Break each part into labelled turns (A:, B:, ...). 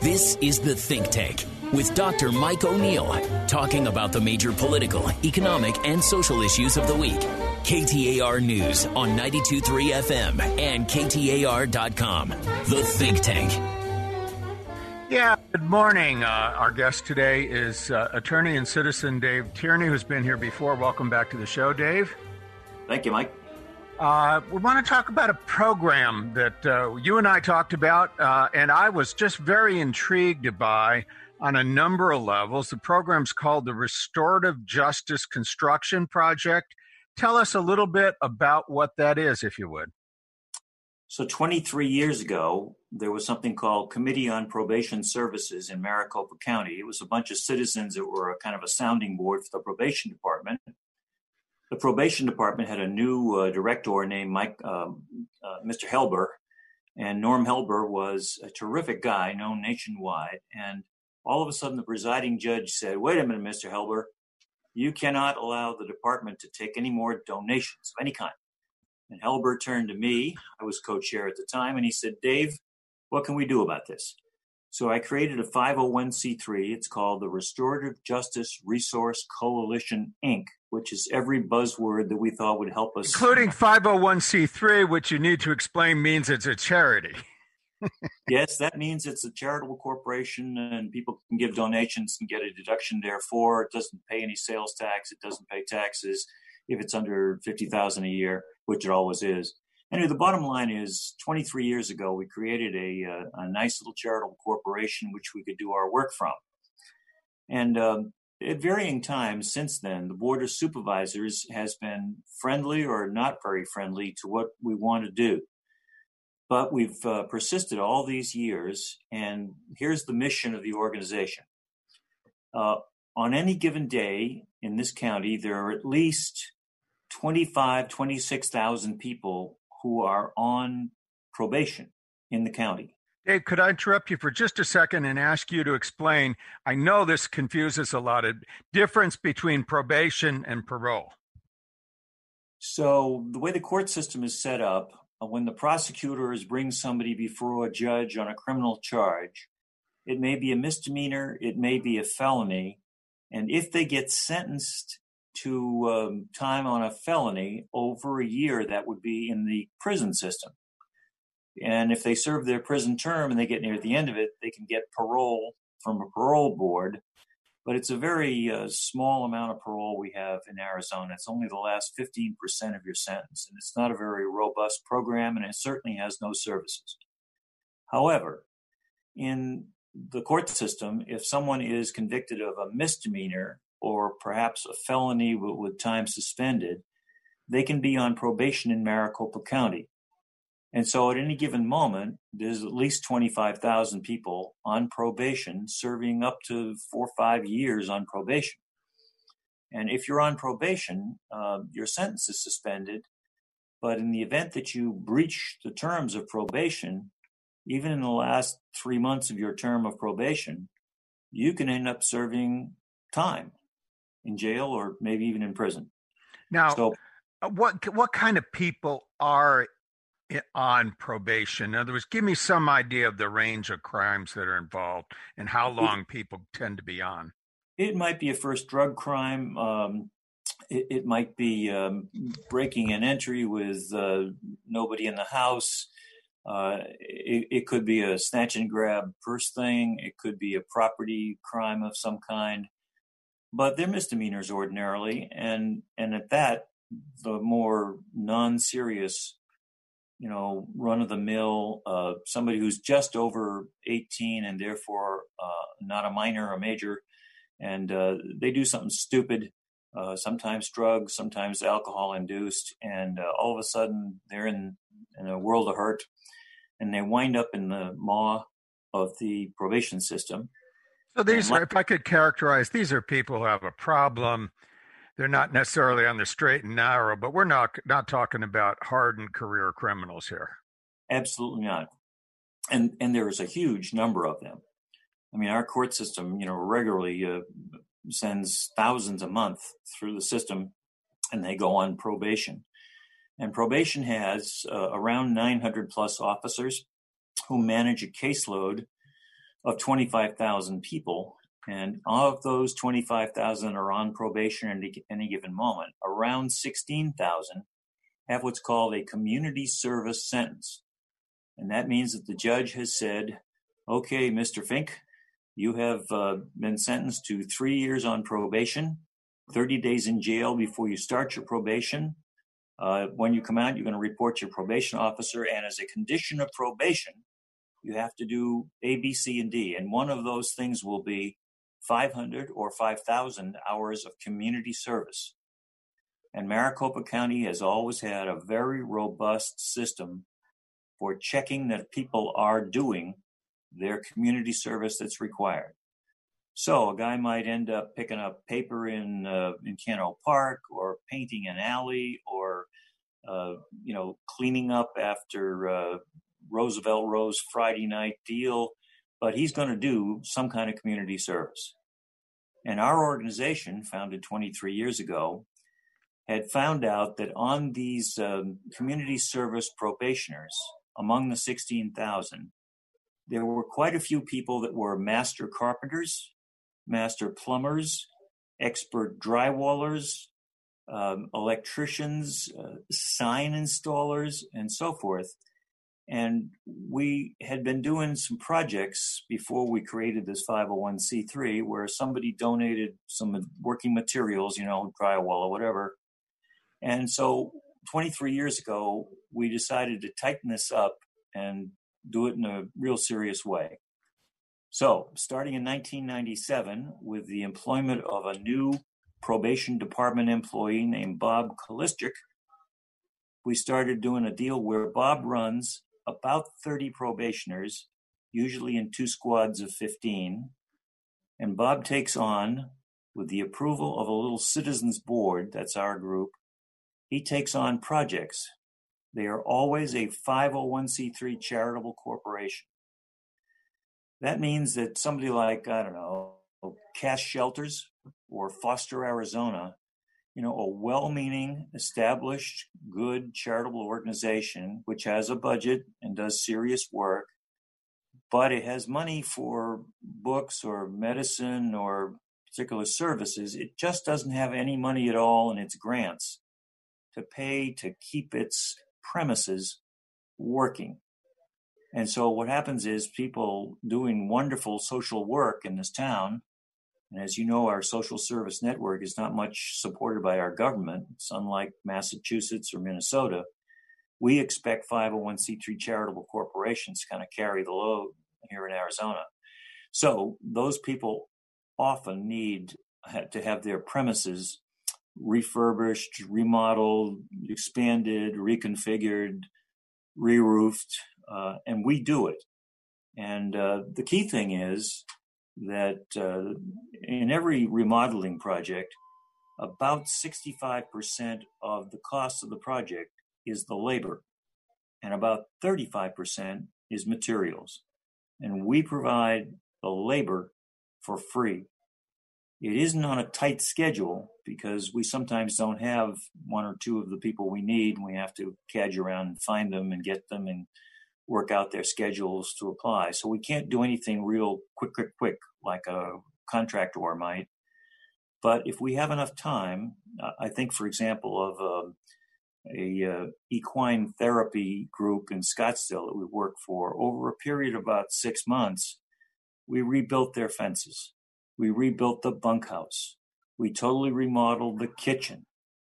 A: This is The Think Tank with Dr. Mike O'Neil, talking about the major political, economic, and social issues of the week. KTAR News on 923 FM and KTAR.com. The Think Tank.
B: Yeah, good morning. Uh, our guest today is uh, attorney and citizen Dave Tierney, who's been here before. Welcome back to the show, Dave.
C: Thank you, Mike.
B: Uh, we want to talk about a program that uh, you and I talked about, uh, and I was just very intrigued by on a number of levels. The program's called the Restorative Justice Construction Project. Tell us a little bit about what that is, if you would.
C: So, 23 years ago, there was something called Committee on Probation Services in Maricopa County. It was a bunch of citizens that were a kind of a sounding board for the probation department the probation department had a new uh, director named Mike, um, uh, Mr. Helber, and Norm Helber was a terrific guy, known nationwide. And all of a sudden, the presiding judge said, "Wait a minute, Mr. Helber, you cannot allow the department to take any more donations of any kind." And Helber turned to me. I was co-chair at the time, and he said, "Dave, what can we do about this?" So I created a 501c3. It's called the Restorative Justice Resource Coalition, Inc., which is every buzzword that we thought would help us.
B: Including 501c3, which you need to explain means it's a charity.
C: yes, that means it's a charitable corporation and people can give donations and get a deduction therefore. It doesn't pay any sales tax, it doesn't pay taxes if it's under 50,000 a year, which it always is. Anyway, the bottom line is 23 years ago, we created a, a, uh, a nice little charitable corporation which we could do our work from. And um, at varying times since then, the Board of Supervisors has been friendly or not very friendly to what we want to do. But we've uh, persisted all these years, and here's the mission of the organization. Uh, on any given day in this county, there are at least 25, 26,000 people who are on probation in the county.
B: Dave, could I interrupt you for just a second and ask you to explain? I know this confuses a lot of difference between probation and parole.
C: So, the way the court system is set up, uh, when the prosecutors bring somebody before a judge on a criminal charge, it may be a misdemeanor, it may be a felony, and if they get sentenced to um, time on a felony over a year that would be in the prison system. And if they serve their prison term and they get near the end of it, they can get parole from a parole board. But it's a very uh, small amount of parole we have in Arizona. It's only the last 15% of your sentence. And it's not a very robust program, and it certainly has no services. However, in the court system, if someone is convicted of a misdemeanor or perhaps a felony with time suspended, they can be on probation in Maricopa County. And so at any given moment, there's at least 25,000 people on probation serving up to four or five years on probation. And if you're on probation, uh, your sentence is suspended. But in the event that you breach the terms of probation, even in the last three months of your term of probation, you can end up serving time in jail or maybe even in prison.
B: Now, so, uh, what what kind of people are on probation? In other words, give me some idea of the range of crimes that are involved and how long people tend to be on.
C: It might be a first drug crime. Um, it, it, might be um, breaking an entry with uh, nobody in the house. Uh, it, it, could be a snatch and grab first thing. It could be a property crime of some kind but they're misdemeanors ordinarily, and and at that, the more non-serious, you know, run-of-the-mill, uh, somebody who's just over 18 and therefore uh, not a minor or major, and uh, they do something stupid, uh, sometimes drugs, sometimes alcohol-induced, and uh, all of a sudden they're in in a world of hurt, and they wind up in the maw of the probation system
B: so these are, if I could characterize, these are people who have a problem. They're not necessarily on the straight and narrow, but we're not not talking about hardened career criminals here.
C: Absolutely not. And and there is a huge number of them. I mean, our court system, you know, regularly uh, sends thousands a month through the system, and they go on probation. And probation has uh, around 900 plus officers who manage a caseload of 25,000 people. And of those 25,000 are on probation at any given moment. Around 16,000 have what's called a community service sentence. And that means that the judge has said, okay, Mr. Fink, you have uh, been sentenced to three years on probation, 30 days in jail before you start your probation. Uh, when you come out, you're going to report your probation officer. And as a condition of probation, you have to do A, B, C, and D. And one of those things will be 500 or 5,000 hours of community service. And Maricopa County has always had a very robust system for checking that people are doing their community service that's required. So a guy might end up picking up paper in uh, in Encanto Park, or painting an alley, or uh, you know cleaning up after uh, Roosevelt Row's Friday night deal, but he's going to do some kind of community service. And our organization, founded 23 years ago, had found out that on these um, community service probationers, among the 16,000, there were quite a few people that were master carpenters, master plumbers, expert drywallers, um, electricians, uh, sign installers, and so forth. And we had been doing some projects before we created this 501c3 where somebody donated some working materials, you know, drywall or whatever. And so 23 years ago, we decided to tighten this up and do it in a real serious way. So, starting in 1997, with the employment of a new probation department employee named Bob Kalischik, we started doing a deal where Bob runs about 30 probationers, usually in two squads of 15. And Bob takes on, with the approval of a little citizens board, that's our group, he takes on projects. They are always a 501c3 charitable corporation. That means that somebody like, I don't know, CASS Shelters or Foster Arizona you know, a well-meaning, established, good charitable organization which has a budget and does serious work, but it has money for books or medicine or particular services. It just doesn't have any money at all in its grants to pay to keep its premises working. And so what happens is people doing wonderful social work in this town and as you know, our social service network is not much supported by our government. It's unlike Massachusetts or Minnesota. We expect 501c3 charitable corporations to kind of carry the load here in Arizona. So those people often need to have their premises refurbished, remodeled, expanded, reconfigured, re-roofed, uh, and we do it. And uh, the key thing is that uh, in every remodeling project, about 65% of the cost of the project is the labor, and about 35% is materials. And we provide the labor for free. It isn't on a tight schedule because we sometimes don't have one or two of the people we need. And we have to cadge around and find them and get them and work out their schedules to apply. So we can't do anything real quick, quick, quick like a contractor might. But if we have enough time, I think, for example, of um, a, a uh, equine therapy group in Scottsdale that we worked for over a period of about six months, we rebuilt their fences. We rebuilt the bunkhouse. We totally remodeled the kitchen.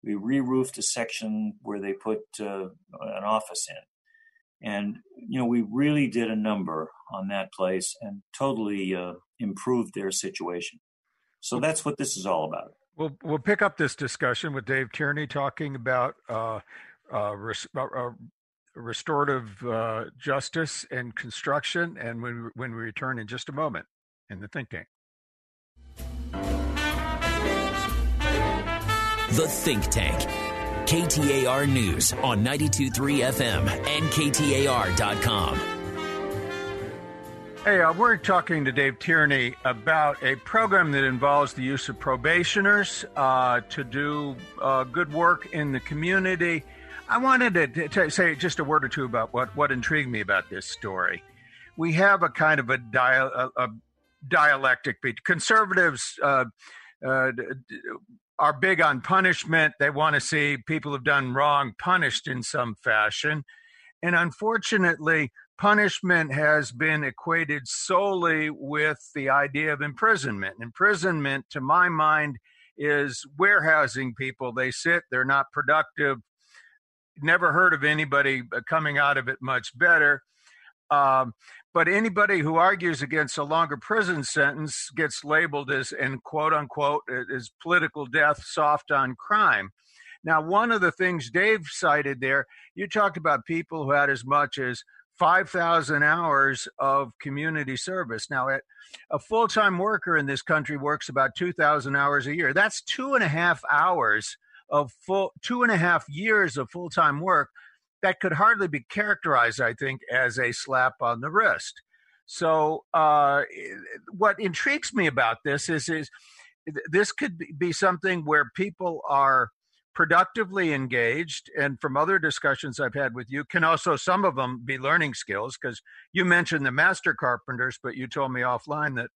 C: We re-roofed a section where they put uh, an office in and you know we really did a number on that place and totally uh, improved their situation. So that's what this is all about.
B: We'll we'll pick up this discussion with dave tierney talking about uh, uh, res- uh, uh, restorative uh, justice and construction and when we, when we return in just a moment in the think tank.
A: The think tank KTAR News on 923 FM and KTAR.com.
B: Hey, uh, we're talking to Dave Tierney about a program that involves the use of probationers uh, to do uh, good work in the community. I wanted to, say just a word or two about what, what intrigued me about this story. we have a kind of a, dia- a, a dialectic. Conservatives uh, uh, are big on punishment. They want to see people who've done wrong punished in some fashion. And unfortunately, punishment has been equated solely with the idea of imprisonment. Imprisonment, to my mind, is warehousing people. They sit, they're not productive. Never heard of anybody coming out of it much better. Um, but anybody who argues against a longer prison sentence gets labeled as, and quote unquote, is political death, soft on crime. Now, one of the things Dave cited there, you talked about people who had as much as 5,000 hours of community service. Now, a full time worker in this country works about 2,000 hours a year. That's two and a half hours of full, two and a half years of full time work that could hardly be characterized, I think, as a slap on the wrist. So, uh, what intrigues me about this is, is this could be something where people are productively engaged and from other discussions i've had with you can also some of them be learning skills because you mentioned the master carpenters but you told me offline that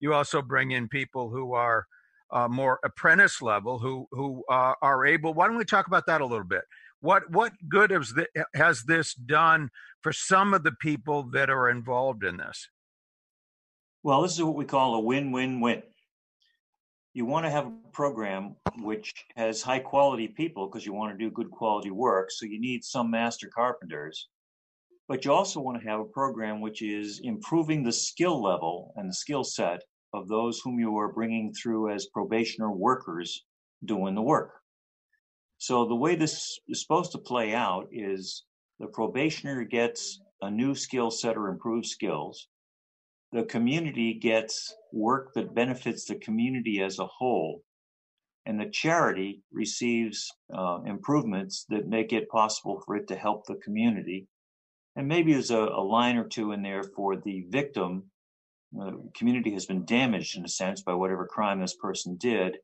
B: you also bring in people who are uh, more apprentice level who who uh, are able why don't we talk about that a little bit what what good has, the, has this done for some of the people that are involved in this
C: well this is what we call a win-win-win you want to have a program which has high quality people because you want to do good quality work. So you need some master carpenters. But you also want to have a program which is improving the skill level and the skill set of those whom you are bringing through as probationer workers doing the work. So the way this is supposed to play out is the probationer gets a new skill set or improved skills the community gets work that benefits the community as a whole, and the charity receives uh, improvements that make it possible for it to help the community. And maybe there's a, a line or two in there for the victim. The community has been damaged in a sense by whatever crime this person did.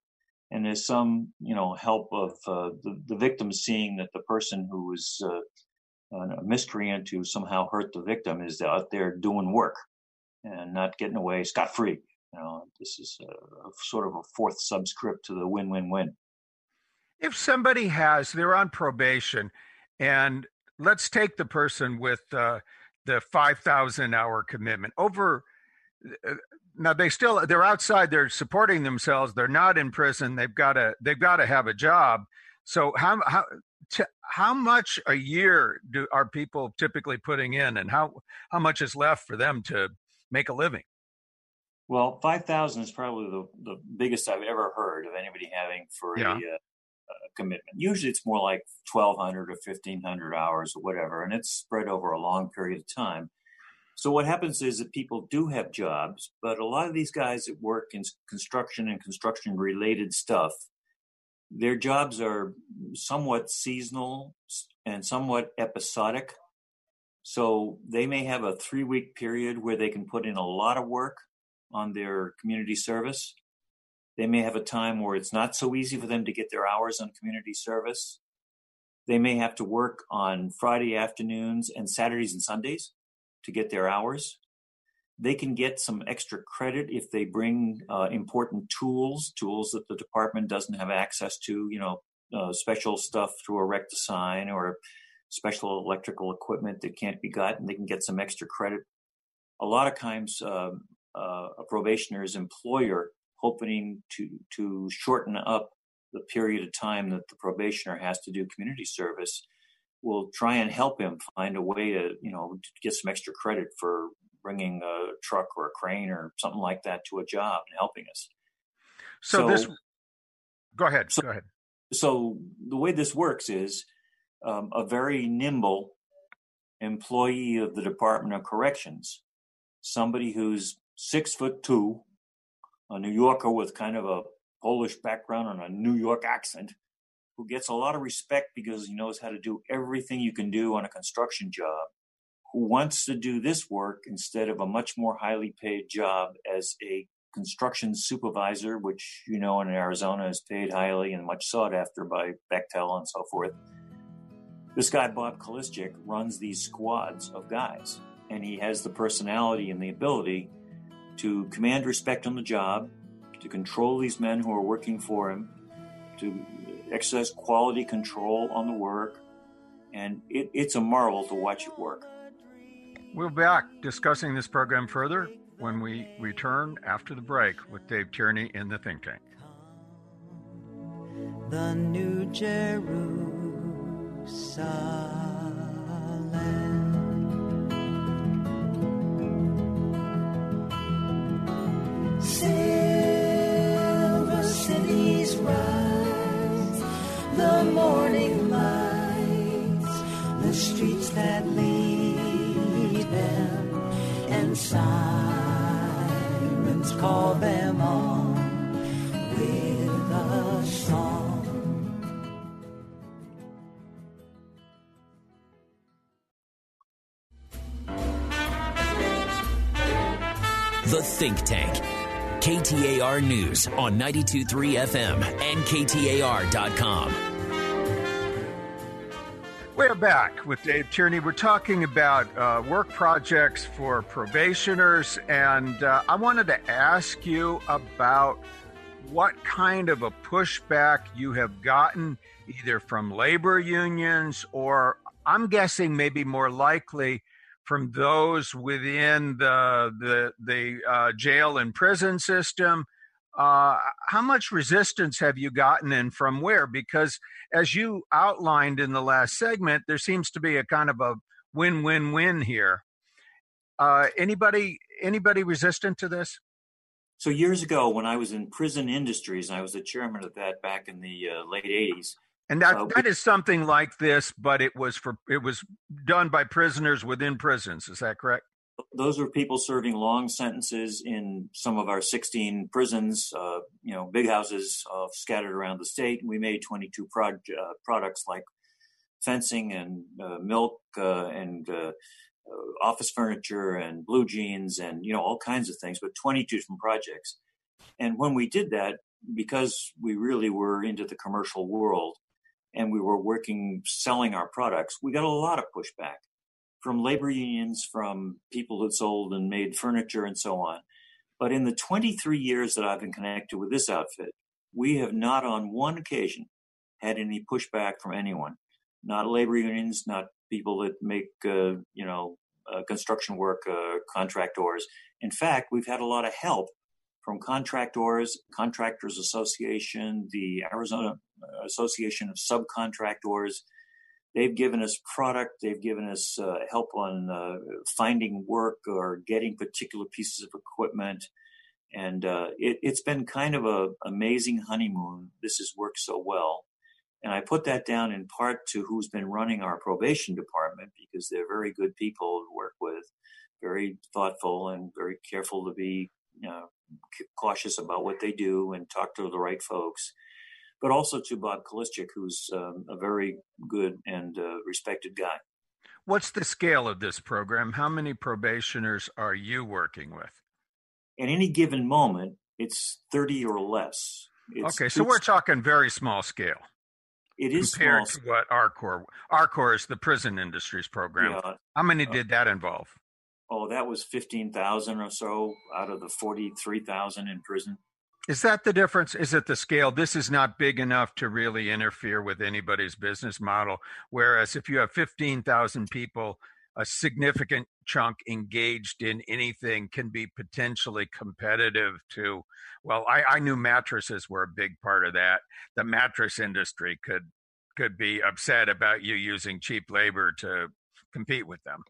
C: And there's some, you know, help of uh, the, the victim seeing that the person who was uh, a miscreant who somehow hurt the victim is out there doing work and not getting away scot free. You know, this is a, a sort of a fourth subscript to the win win win.
B: If somebody has, they're on probation, and let's take the person with uh, the 5,000 hour commitment over. Uh, now they still they're outside. They're supporting themselves. They're not in prison. They've got to they've got to have a job. So how how t- how much a year do are people typically putting in, and how how much is left for them to make a living?
C: Well, 5,000 is probably the, the biggest I've ever heard of anybody having for yeah. a, uh, a, commitment. Usually it's more like 1,200 or 1,500 hours or whatever, and it's spread over a long period of time. So what happens is that people do have jobs, but a lot of these guys that work in construction and construction related stuff, their jobs are somewhat seasonal and somewhat episodic. So they may have a three week period where they can put in a lot of work on their community service. They may have a time where it's not so easy for them to get their hours on community service. They may have to work on Friday afternoons and Saturdays and Sundays to get their hours. They can get some extra credit if they bring uh, important tools, tools that the department doesn't have access to, you know, uh, special stuff through a RectiSign or special electrical equipment that can't be gotten. They can get some extra credit. A lot of times, uh, uh, a probationer's employer hoping to to shorten up the period of time that the probationer has to do community service will try and help him find a way to you know get some extra credit for bringing a truck or a crane or something like that to a job and helping us.
B: So, so this, go ahead.
C: So,
B: go ahead.
C: So the way this works is um, a very nimble employee of the Department of Corrections, somebody who's six foot two, a New Yorker with kind of a Polish background and a New York accent, who gets a lot of respect because he knows how to do everything you can do on a construction job, who wants to do this work instead of a much more highly paid job as a construction supervisor, which you know in Arizona is paid highly and much sought after by Bechtel and so forth. This guy, Bob Kalischik, runs these squads of guys. and he has the personality and the ability to command respect on the job, to control these men who are working for him, to exercise quality control on the work, and it, it's a marvel to watch it work.
B: We'll be back discussing this program further when we return after the break with Dave Tierney in the Think Tank.
D: The New Jerusalem. Them on with a song.
A: The Think Tank. KTAR News on 923 FM and KTAR.com.
B: We're back with Dave Tierney. We're talking about uh, work projects for probationers, and uh, I wanted to ask you about what kind of a pushback you have gotten either from labor unions or I'm guessing maybe more likely from those within the the the uh, jail and prison system. Uh, how much resistance have you gotten, and from where? Because as you outlined in the last segment, there seems to be a kind of a win-win-win here. Uh, anybody anybody resistant to this?
C: So years ago, when I was in prison industries, I was the chairman of that back in the uh, late '80s.
B: And that, uh, that is something like this, but it was for it was done by prisoners within prisons. Is that correct?
C: Those were people serving long sentences in some of our 16 prisons, uh, you know, big houses uh, scattered around the state. We made 22 prod, uh, products like fencing and uh, milk uh, and office furniture and blue jeans and you know all kinds of things, but 22 different projects. And when we did that, because we really were into the commercial world, and we were working selling our products, we got a lot of pushback from labor unions, from people that sold and made furniture and so on. But in the 23 years that I've been connected with this outfit, we have not on one occasion had any pushback from anyone, not labor unions, not people that make, uh, you know, uh, construction work, uh, contractors. In fact, we've had a lot of help from contractors, Contractors Association, the Arizona uh, Association of Subcontractors. They've given us product. They've given us uh, help on uh, finding work or getting particular pieces of equipment. And uh, it, has been kind of an amazing honeymoon. This has worked so well. And I put that down in part to who's been running our probation department because they're very good people to work with, very thoughtful and very careful to be you know, cautious about what they do and talk to the right folks. But also to Bob Kalischik, who's um, a very good and uh, respected guy.
B: What's the scale of this program? How many probationers are you working with?
C: At any given moment, it's 30 or less.
B: It's, okay, so we're talking very small scale.
C: It is
B: compared
C: small.
B: to what ARCOR. ARCOR is the prison industries program. Yeah. How many uh, did that involve?
C: oh, that was 15,000 or so out of the 43,000 in prison.
B: Is that the difference? Is it the scale? This is not big enough to really interfere with anybody's business model. Whereas if you have 15,000 people, a significant chunk engaged in anything can be potentially competitive to, well, I, I knew mattresses were a big part of that. The mattress industry could could be upset about you using cheap labor to compete with them.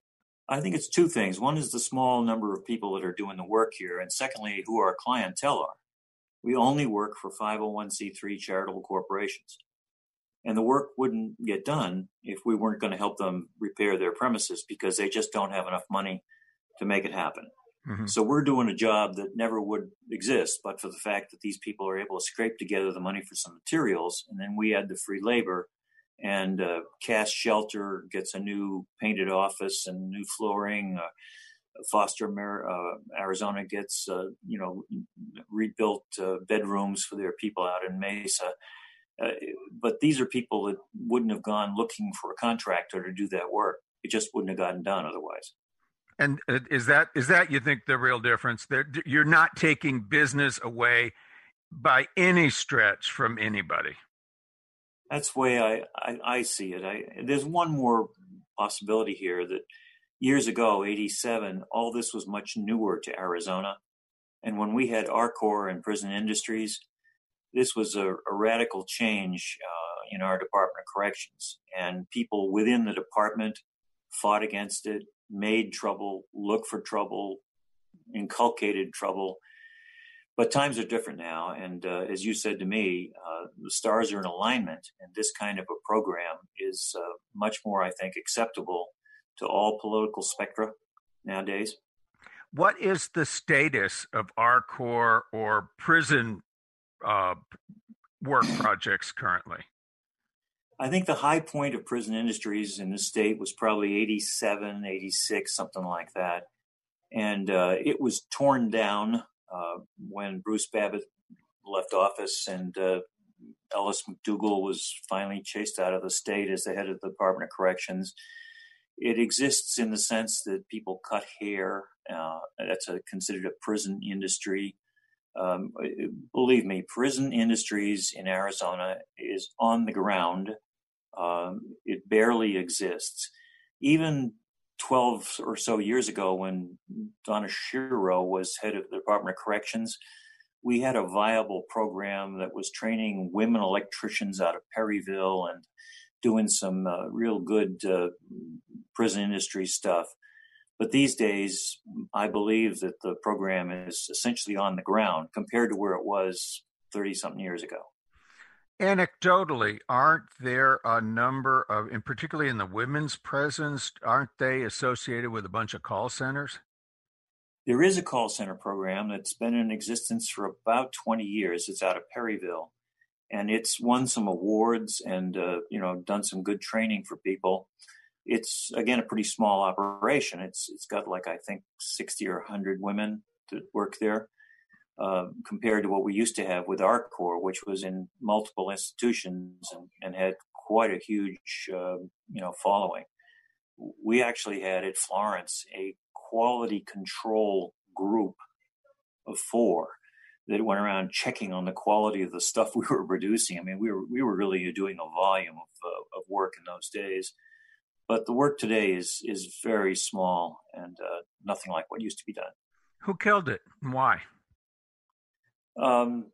C: I think it's two things. One is the small number of people that are doing the work here, and secondly, who our clientele are. We only work for 501c3 charitable corporations. And the work wouldn't get done if we weren't going to help them repair their premises because they just don't have enough money to make it happen. Mm-hmm. So we're doing a job that never would exist, but for the fact that these people are able to scrape together the money for some materials, and then we add the free labor and uh, CASS Shelter gets a new painted office and new flooring. Uh, Foster uh, Arizona gets uh, you know rebuilt uh, bedrooms for their people out in Mesa. Uh, but these are people that wouldn't have gone looking for a contractor to do that work. It just wouldn't have gotten done otherwise.
B: And uh, is that is that you think the real difference? That you're not taking business away by any stretch from anybody.
C: That's the way I, I, I see it. I, there's one more possibility here that years ago, 87, all this was much newer to Arizona. And when we had our ARCOR and prison industries, this was a, a radical change uh, in our Department of Corrections. And people within the department fought against it, made trouble, looked for trouble, inculcated trouble. But times are different now. And uh, as you said to me, uh, the stars are in alignment. And this kind of a program is uh, much more, I think, acceptable to all political spectra nowadays.
B: What is the status of ARCOR or prison uh, work projects currently?
C: I think the high point of prison industries in the state was probably 87, 86, something like that. And uh, it was torn down uh, when Bruce Babbitt left office and uh, Ellis McDougall was finally chased out of the state as the head of the Department of Corrections. It exists in the sense that people cut hair. Uh, that's a, considered a prison industry. Um, believe me, prison industries in Arizona is on the ground. Um, it barely exists. Even 12 or so years ago, when Dora Schriro was head of the Department of Corrections, we had a viable program that was training women electricians out of Perryville and doing some uh, real good uh, prison industry stuff. But these days, I believe that the program is essentially on the ground compared to where it was 30 something years ago.
B: Anecdotally, aren't there a number of, and particularly in the women's prisons, aren't they associated with a bunch of call centers?
C: There is a call center program that's been in existence for about 20 years. It's out of Perryville, and it's won some awards and uh, you know done some good training for people it's again a pretty small operation. It's it's got like I think sixty or hundred women that work there, uh, compared to what we used to have with ARCOR, which was in multiple institutions and, and had quite a huge uh, you know following. We actually had at Florence a quality control group of four that went around checking on the quality of the stuff we were producing. I mean, we were we were really doing a volume of uh, of work in those days but the work today is is very small and uh, nothing like what used to be done.
B: Who killed it and why?
C: Um,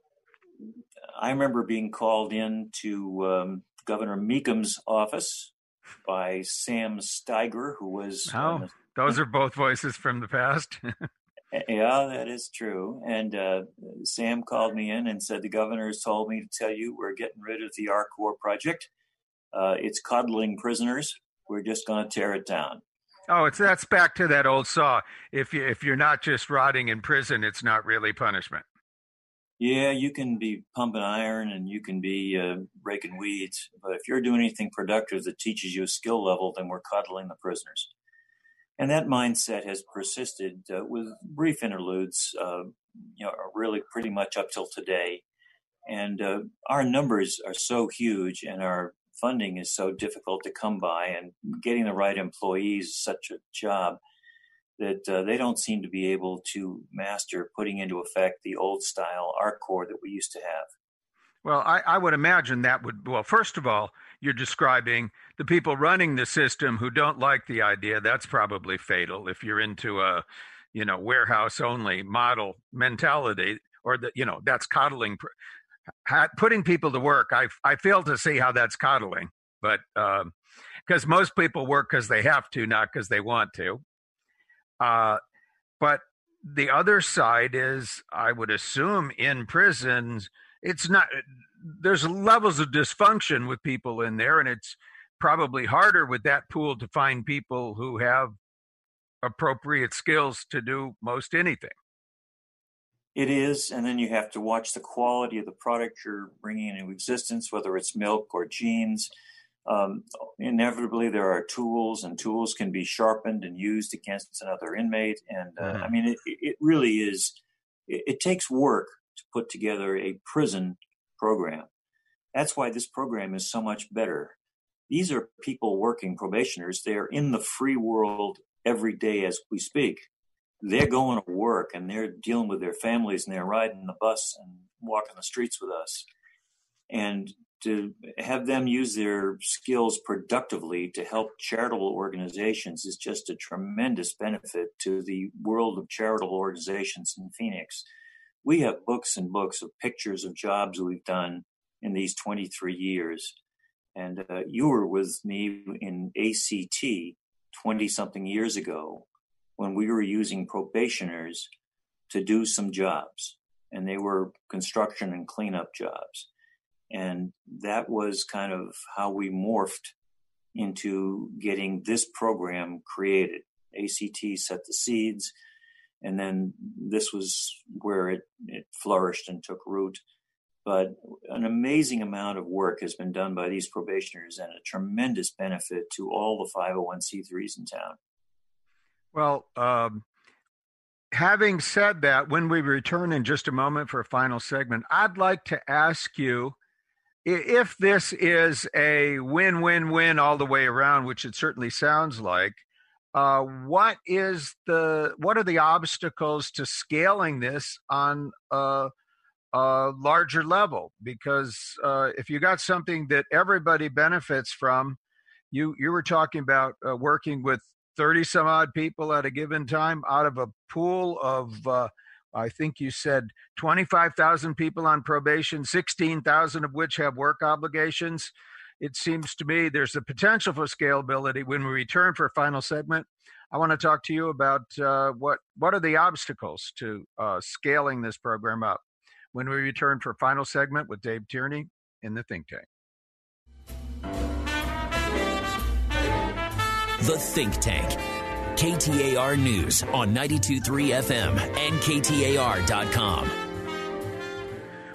C: I remember being called in to um, Governor Mecham's office by Sam Steiger, who was.
B: Oh, those are both voices from the past.
C: yeah, that is true. And uh, Sam called me in and said, The governor has told me to tell you we're getting rid of the ARCOR project. Uh, it's coddling prisoners. We're just going to tear it down.
B: Oh, it's that's back to that old saw. If you if you're not just rotting in prison, it's not really punishment.
C: Yeah, you can be pumping iron and you can be uh, raking weeds, but if you're doing anything productive that teaches you a skill level, then we're coddling the prisoners. And that mindset has persisted uh, with brief interludes, uh, you know, really pretty much up till today. And uh, our numbers are so huge, and our funding is so difficult to come by, and getting the right employees is such a job that uh, they don't seem to be able to master putting into effect the old style ARCOR that we used to have.
B: Well, I, I, would imagine that would, well, first of all, you're describing the people running the system who don't like the idea. That's probably fatal if you're into a, you know, warehouse only model mentality, or that, you know, that's coddling putting people to work, I I fail to see how that's coddling, but because um, most people work because they have to, not because they want to. Uh, but the other side is, I would assume, in prisons, it's not. There's levels of dysfunction with people in there, and it's probably harder with that pool to find people who have appropriate skills to do most anything.
C: It is, and then you have to watch the quality of the product you're bringing into existence, whether it's milk or jeans. Um, inevitably, there are tools, and tools can be sharpened and used against another inmate. And uh, mm-hmm. I mean, it, it really is. It, it takes work to put together a prison program. That's why this program is so much better. These are people working probationers. They are in the free world every day as we speak. They're going to work and they're dealing with their families and they're riding the bus and walking the streets with us. And to have them use their skills productively to help charitable organizations is just a tremendous benefit to the world of charitable organizations in Phoenix. We have books and books of pictures of jobs we've done in these 23 years. And uh, you were with me in ACT 20 something years ago when we were using probationers to do some jobs, and they were construction and cleanup jobs. And that was kind of how we morphed into getting this program created. ACT set the seeds, and then this was where it, it flourished and took root. But an amazing amount of work has been done by these probationers and a tremendous benefit to all the 501c3s in town.
B: Well, um, having said that, when we return in just a moment for a final segment, I'd like to ask you if this is a win win win all the way around, which it certainly sounds like. Uh, what is the what are the obstacles to scaling this on a, a larger level? Because uh, if you got something that everybody benefits from, you you were talking about uh, working with thirty some odd people at a given time out of a pool of uh, I think you said 25,000 people on probation, 16,000 of which have work obligations. It seems to me there's a potential for scalability. When we return for a final segment, I want to talk to you about uh, what what are the obstacles to uh, scaling this program up. When we return for final segment with Dave Tierney in the Think Tank.
A: The Think Tank KTAR News on 92.3 FM and KTAR.com.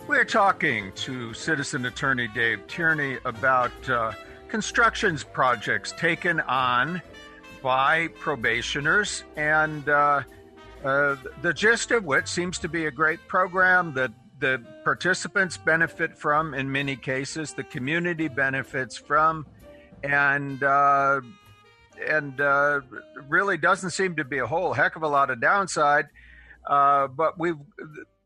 B: We're talking to Citizen Attorney Dave Tierney about uh, constructions projects taken on by probationers, and uh, uh, the gist of which seems to be a great program that the participants benefit from in many cases, the community benefits from, and uh, and uh, really doesn't seem to be a whole heck of a lot of downside. Uh, but we've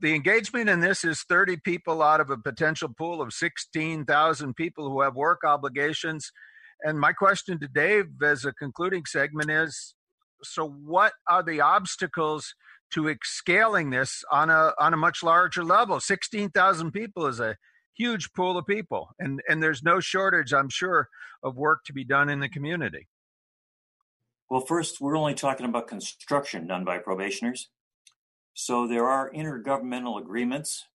B: the engagement in this is 30 people out of a potential pool of 16,000 people who have work obligations. And my question to Dave as a concluding segment is so what are the obstacles to scaling this on a on a much larger level 16,000 people is a huge pool of people and and there's no shortage I'm sure of work to be done in the community
C: well, first, we're only talking about construction done by probationers. So there are intergovernmental agreements,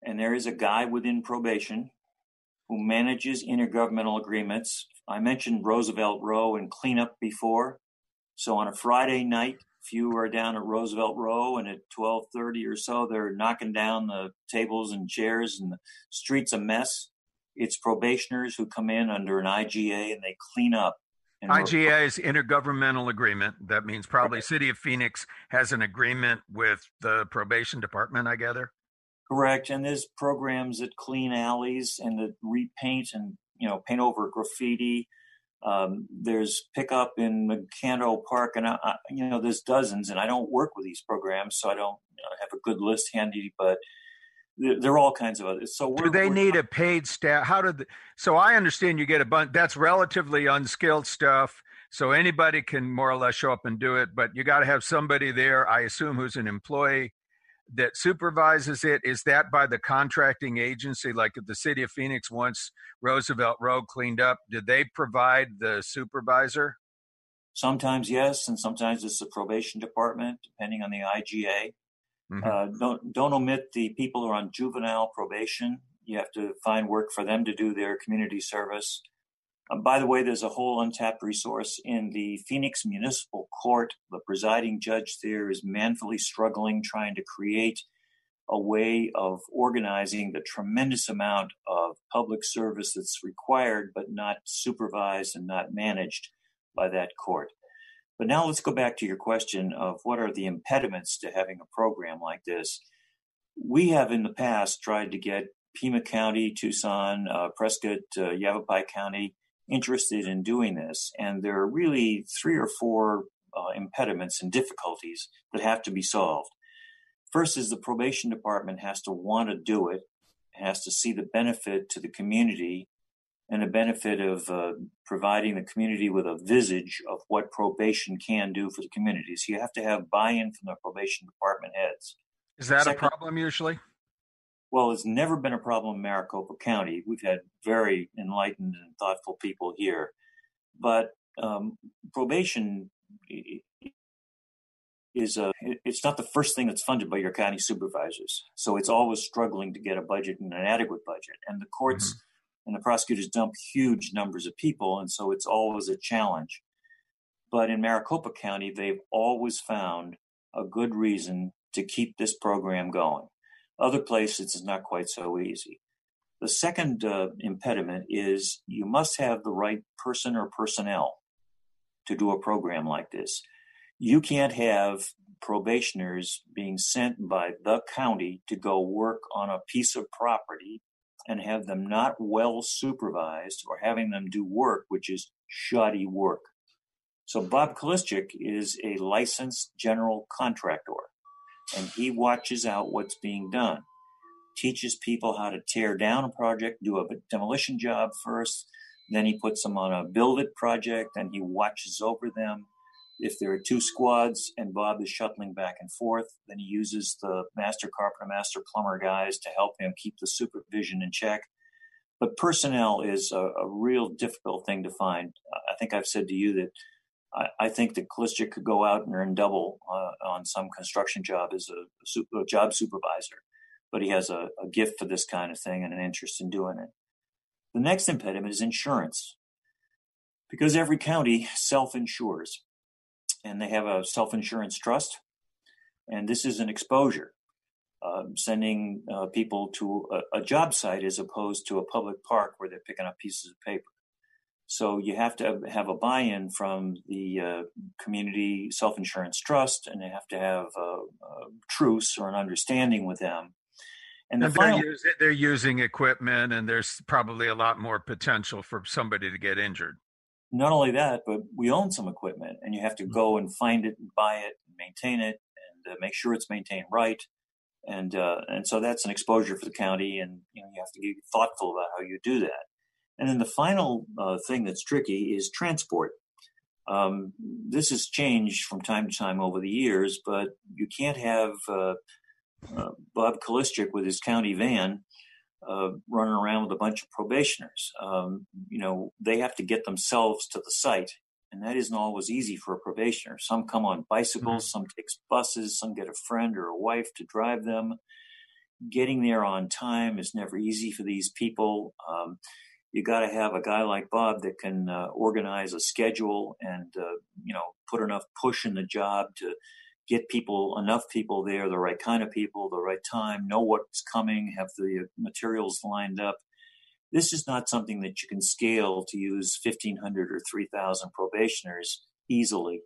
C: and there is a guy within probation who manages intergovernmental agreements. I mentioned Roosevelt Row and cleanup before. So on a Friday night, you are down at Roosevelt Row and at 12:30 or so they're knocking down the tables and chairs and the street's a mess, it's probationers who come in under an IGA and they clean up
B: IGA is intergovernmental agreement. That means probably okay. City of Phoenix has an agreement with the probation department, I gather.
C: Correct. And there's programs that clean alleys and that repaint and, you know, paint over graffiti. Um, there's pickup in Encanto Park, and I, I, you know, there's dozens. And I don't work with these programs, so I don't you know, have a good list handy. But there are all kinds of others. So
B: do they need a paid staff? How did? The, so I understand you get a bunch. That's relatively unskilled stuff. So anybody can more or less show up and do it, but you got to have somebody there. I assume who's an employee that supervises it. Is that by the contracting agency? Like if the city of Phoenix wants Roosevelt Row cleaned up, did they provide the supervisor?
C: Sometimes yes, and sometimes it's the probation department, depending on the IGA. Mm-hmm. Uh, don't don't omit the people who are on juvenile probation. You have to find work for them to do their community service. Uh, by the way, there's a whole untapped resource in the Phoenix Municipal Court. The presiding judge there is manfully struggling, trying to create a way of organizing the tremendous amount of public service that's required but not supervised and not managed by that court. But now let's go back to your question of what are the impediments to having a program like this. We have in the past tried to get Pima County, Tucson, uh, Prescott, uh, Yavapai County interested in doing this. And there are really three or four uh, impediments and difficulties that have to be solved. First is the probation department has to want to do it, has to see the benefit to the community and the benefit of uh, providing the community with a visage of what probation can do for the community. So you have to have buy-in from the probation department heads.
B: Is that Second, a problem usually?
C: Well, it's never been a problem in Maricopa County. We've had very enlightened and thoughtful people here, but um, probation is a it's not the first thing that's funded by your county supervisors so it's always struggling to get a budget and an adequate budget and the courts mm-hmm and the prosecutors dump huge numbers of people, and so it's always a challenge. But in Maricopa County, they've always found a good reason to keep this program going. Other places, it's not quite so easy. The second uh, impediment is you must have the right person or personnel to do a program like this. You can't have probationers being sent by the county to go work on a piece of property and have them not well supervised or having them do work which is shoddy work. So Bob Kalischik is a licensed general contractor and he watches out what's being done, teaches people how to tear down a project, do a demolition job first, then he puts them on a build it project and he watches over them if there are two squads and Bob is shuttling back and forth, then he uses the master carpenter, master plumber guys to help him keep the supervision in check. But personnel is a, a real difficult thing to find. I think I've said to you that I, think that Kalischik could go out and earn double uh, on some construction job as a, a, a job supervisor, but he has a, a gift for this kind of thing and an interest in doing it. The next impediment is insurance because every county self insures and they have a self insurance trust. And this is an exposure, uh, sending uh, people to a, a, job site as opposed to a public park where they're picking up pieces of paper. So you have to have a buy in from the uh, community self insurance trust, and you have to have a, a, truce or an understanding with them.
B: And, the and they're, using, they're using equipment, and there's probably a lot more potential for somebody to get injured
C: not only that, but we own some equipment and you have to mm-hmm. go and find it and buy it and maintain it and uh, make sure it's maintained right. And, uh, and so that's an exposure for the county and, you know, you have to be thoughtful about how you do that. And then the final uh, thing that's tricky is transport. Um, this has changed from time to time over the years, but you can't have uh, uh, Bob Kalischik with his county van uh, running around with a bunch of probationers. Um, you know, they have to get themselves to the site, and that isn't always easy for a probationer. Some come on bicycles, mm-hmm. some takes buses, some get a friend or a wife to drive them. Getting there on time is never easy for these people. Um, you got to have a guy like Bob that can uh, organize a schedule and uh, you know put enough push in the job to get people, enough people there, the right kind of people, the right time, know what's coming, have the materials lined up. This is not something that you can scale to use 1,500 or 3,000 probationers easily.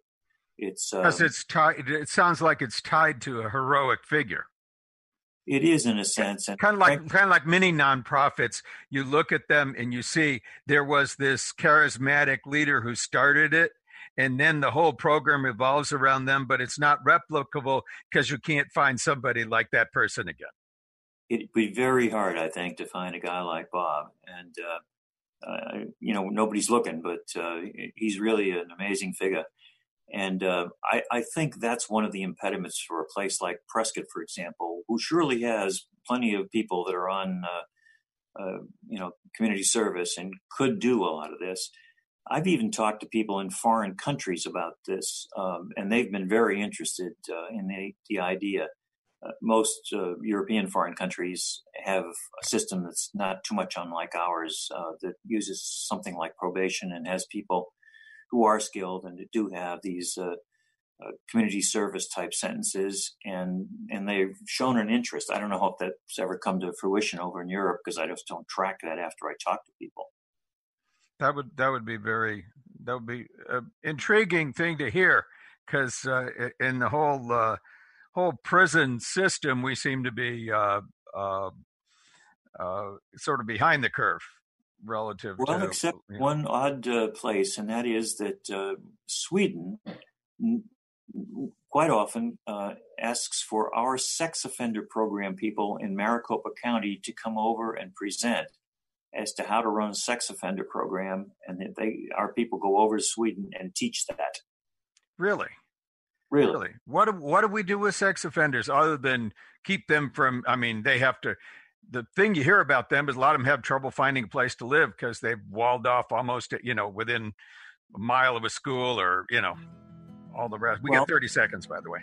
C: It's
B: because um, it's tied. It sounds like it's tied to a heroic figure.
C: It is in a sense,
B: and kind of like kind of like many nonprofits. You look at them and you see there was this charismatic leader who started it, and then the whole program evolves around them, but it's not replicable because you can't find somebody like that person again.
C: It'd be very hard, I think, to find a guy like Bob. And, uh, uh, you know, nobody's looking, but uh, he's really an amazing figure. And uh, I, I, think that's one of the impediments for a place like Prescott, for example, who surely has plenty of people that are on, uh, uh, you know, community service and could do a lot of this I've even talked to people in foreign countries about this, um, and they've been very interested uh, in the, the idea. Uh, most uh, European foreign countries have a system that's not too much unlike ours that uses something like probation and has people who are skilled and do have these uh, uh, community service type sentences, and and they've shown an interest. I don't know if that's ever come to fruition over in Europe because I just don't track that after I talk to people.
B: That would that would be very that would be an intriguing thing to hear because uh, in the whole uh, whole prison system we seem to be uh, uh, uh sort of behind the curve relative
C: well
B: to,
C: except you know. one odd uh, place and that is that Sweden quite often uh, asks for our sex offender program people in Maricopa County to come over and present as to how to run a sex offender program, and they our people go over to Sweden and teach that.
B: Really?
C: Really?
B: Really? What do, what do we do with sex offenders other than keep them from? I mean, they have to. The thing you hear about them is a lot of them have trouble finding a place to live because they've walled off almost, you know, within a mile of a school or you know all the rest. We well, get 30 seconds, by the way.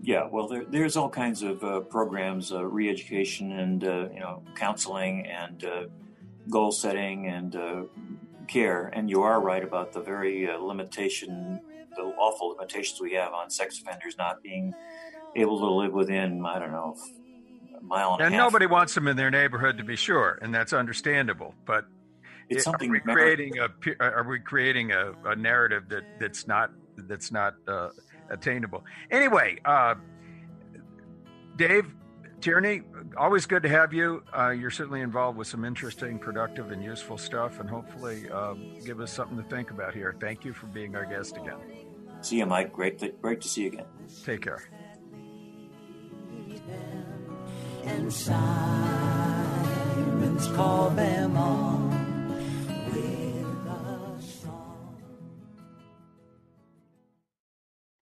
C: Yeah, well, there, there's all kinds of uh, programs, uh, re-education, and uh, you know, counseling, and uh, goal setting, and uh, care. And you are right about the very uh, limitation, the awful limitations we have on sex offenders not being able to live within, I don't know, a mile and,
B: and
C: a half.
B: nobody wants them in their neighborhood, to be sure, and that's understandable. But
C: it's something.
B: Are we creating a are we creating a, a narrative that that's not that's not uh, attainable. Anyway, uh, Dave Tierney, always good to have you. Uh, you're certainly involved with some interesting, productive, and useful stuff, and hopefully uh, give us something to think about here. Thank you for being our guest again.
C: See you, Mike. Great, to, great to see you again.
B: Take care
D: and sirens call them on.